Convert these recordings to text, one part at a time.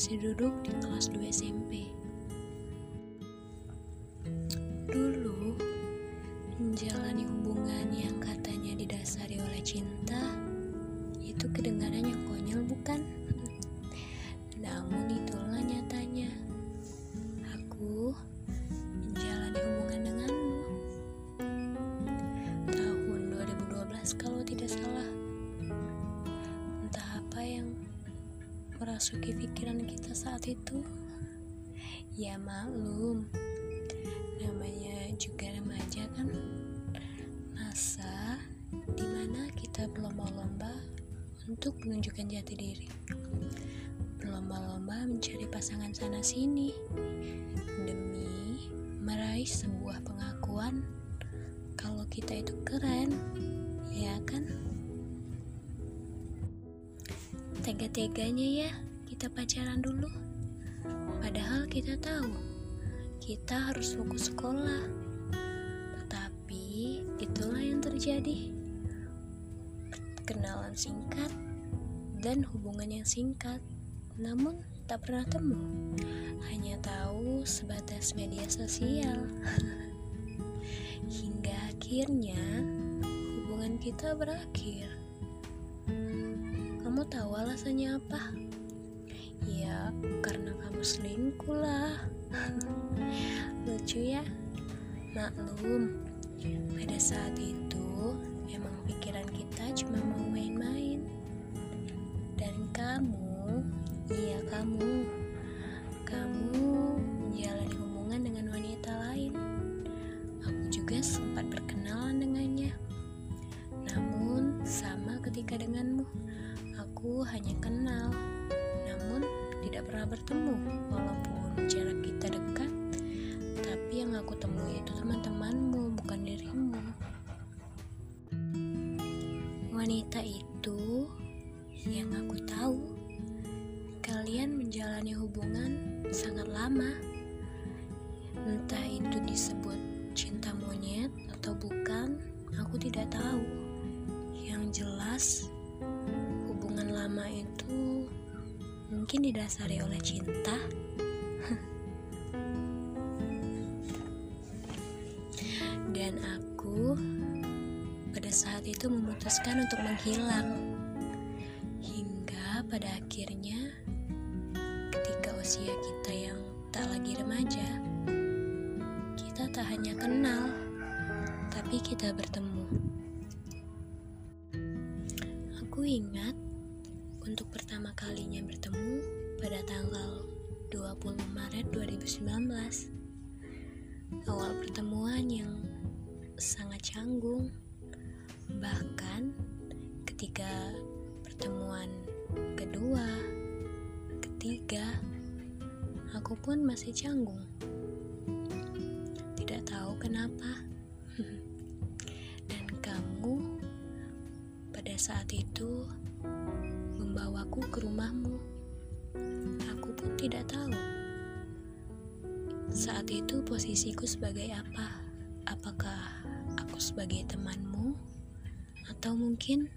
Masih duduk di kelas 2 SMP. Dulu, menjalani hubungan yang katanya didasari oleh cinta, itu kedengarannya konyol bukan? Namun itulah nyatanya. Merasuki pikiran kita saat itu. Ya maklum, namanya juga remaja kan. Masa di mana kita berlomba-lomba untuk menunjukkan jati diri. Berlomba-lomba mencari pasangan sana sini demi meraih sebuah pengakuan kalau kita itu keren, ya kan? Tega-teganya ya kita pacaran dulu. Padahal kita tahu kita harus fokus sekolah. Tetapi itulah yang terjadi. Kenalan singkat dan hubungan yang singkat, namun tak pernah temu. Hanya tahu sebatas media sosial. Hingga akhirnya hubungan kita berakhir. Kamu tahu alasannya apa? Ya, karena kamu selingkuh lah. Lucu ya? Maklum, pada saat itu emang pikiran kita cuma mau main-main. Dan kamu, iya kamu, kamu menjalani hubungan dengan wanita lain. Aku juga sempat berkenalan dengannya. Namun, sama ketika denganmu, aku hanya kenal, bertemu. Walaupun jarak kita dekat, tapi yang aku temui itu teman-temanmu, bukan dirimu. Wanita itu yang aku tahu, kalian menjalani hubungan sangat lama. Entah itu disebut cinta monyet atau bukan, aku tidak tahu. Yang jelas, hubungan lama itu mungkin didasari oleh cinta. Dan aku pada saat itu memutuskan untuk menghilang. Hingga pada akhirnya ketika usia kita yang tak lagi remaja, kita tak hanya kenal, tapi kita bertemu. Aku ingat untuk pertama kalinya bertemu pada tanggal 20 Maret 2019. Awal pertemuan yang sangat canggung. Bahkan ketika pertemuan kedua, ketiga, aku pun masih canggung. Tidak tahu kenapa. Dan kamu pada saat itu membawaku ke rumahmu. Aku pun tidak tahu. Saat itu posisiku sebagai apa? Apakah aku sebagai temanmu? Atau mungkin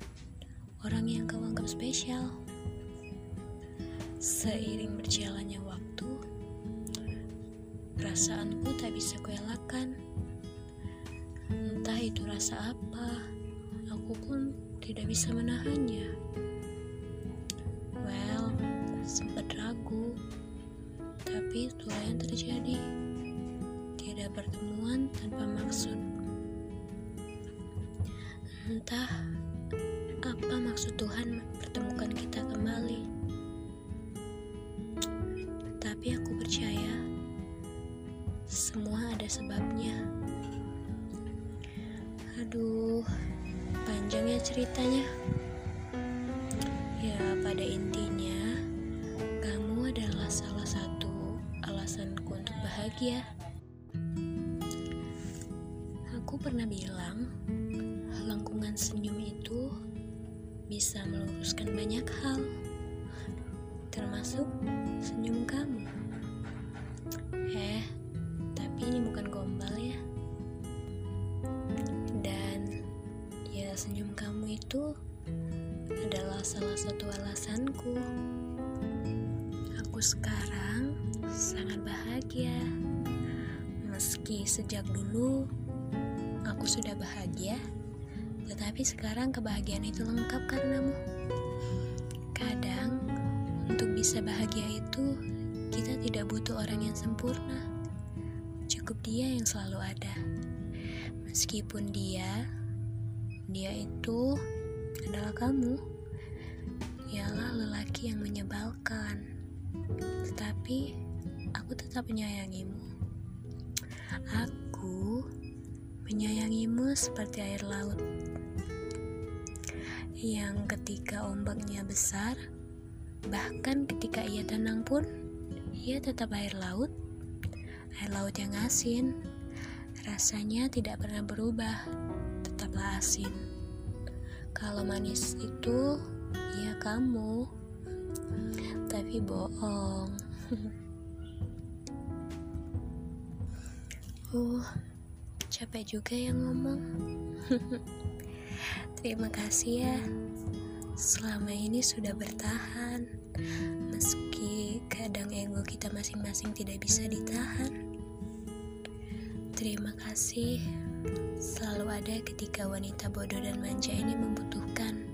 orang yang kau anggap spesial? Seiring berjalannya waktu, perasaanku tak bisa kuelakkan. Entah itu rasa apa, aku pun tidak bisa menahannya. Tapi itulah yang terjadi. Tidak pertemuan tanpa maksud. Entah apa maksud Tuhan pertemukan kita kembali. Tapi aku percaya semua ada sebabnya. Aduh, panjang ya ceritanya. Bahagia. Aku pernah bilang, lengkungan senyum itu bisa meluruskan banyak hal, termasuk senyum kamu. Eh, tapi ini bukan gombal ya. Dan ya senyum kamu itu adalah salah satu alasanku sekarang sangat bahagia. Meski sejak dulu aku sudah bahagia, tetapi sekarang kebahagiaan itu lengkap karenamu. Kadang, untuk bisa bahagia itu, kita tidak butuh orang yang sempurna. Cukup dia yang selalu ada. Meskipun dia, dia itu adalah kamu. Ialah lelaki yang menyebalkan. Tetapi, aku tetap menyayangimu. Aku menyayangimu seperti air laut yang ketika ombaknya besar, bahkan ketika ia tenang pun, ia tetap air laut. Air laut yang asin, rasanya tidak pernah berubah, tetaplah asin. Kalau manis itu, ya kamu, tapi bohong. uh, capek juga yang ngomong. Terima kasih ya, selama ini sudah bertahan, meski kadang ego kita masing-masing tidak bisa ditahan. Terima kasih, selalu ada ketika wanita bodoh dan manja ini membutuhkan.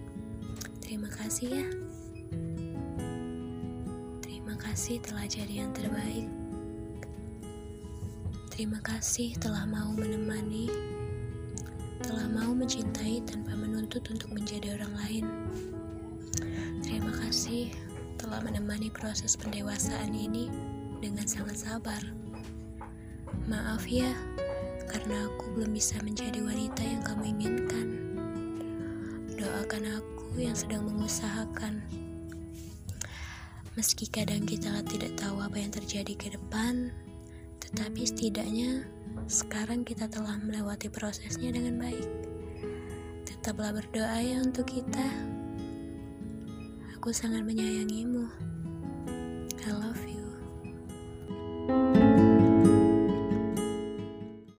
Terima kasih ya. Terima kasih telah jadi yang terbaik. Terima kasih telah mau menemani telah mau mencintai tanpa menuntut untuk menjadi orang lain. Terima kasih telah menemani proses pendewasaan ini dengan sangat sabar. Maaf ya, karena aku belum bisa menjadi wanita yang kamu inginkan. Doakan aku yang sedang mengusahakan. Meski kadang kita tidak tahu apa yang terjadi ke depan, tetapi setidaknya sekarang kita telah melewati prosesnya dengan baik. Tetaplah berdoa ya untuk kita. Aku sangat menyayangimu.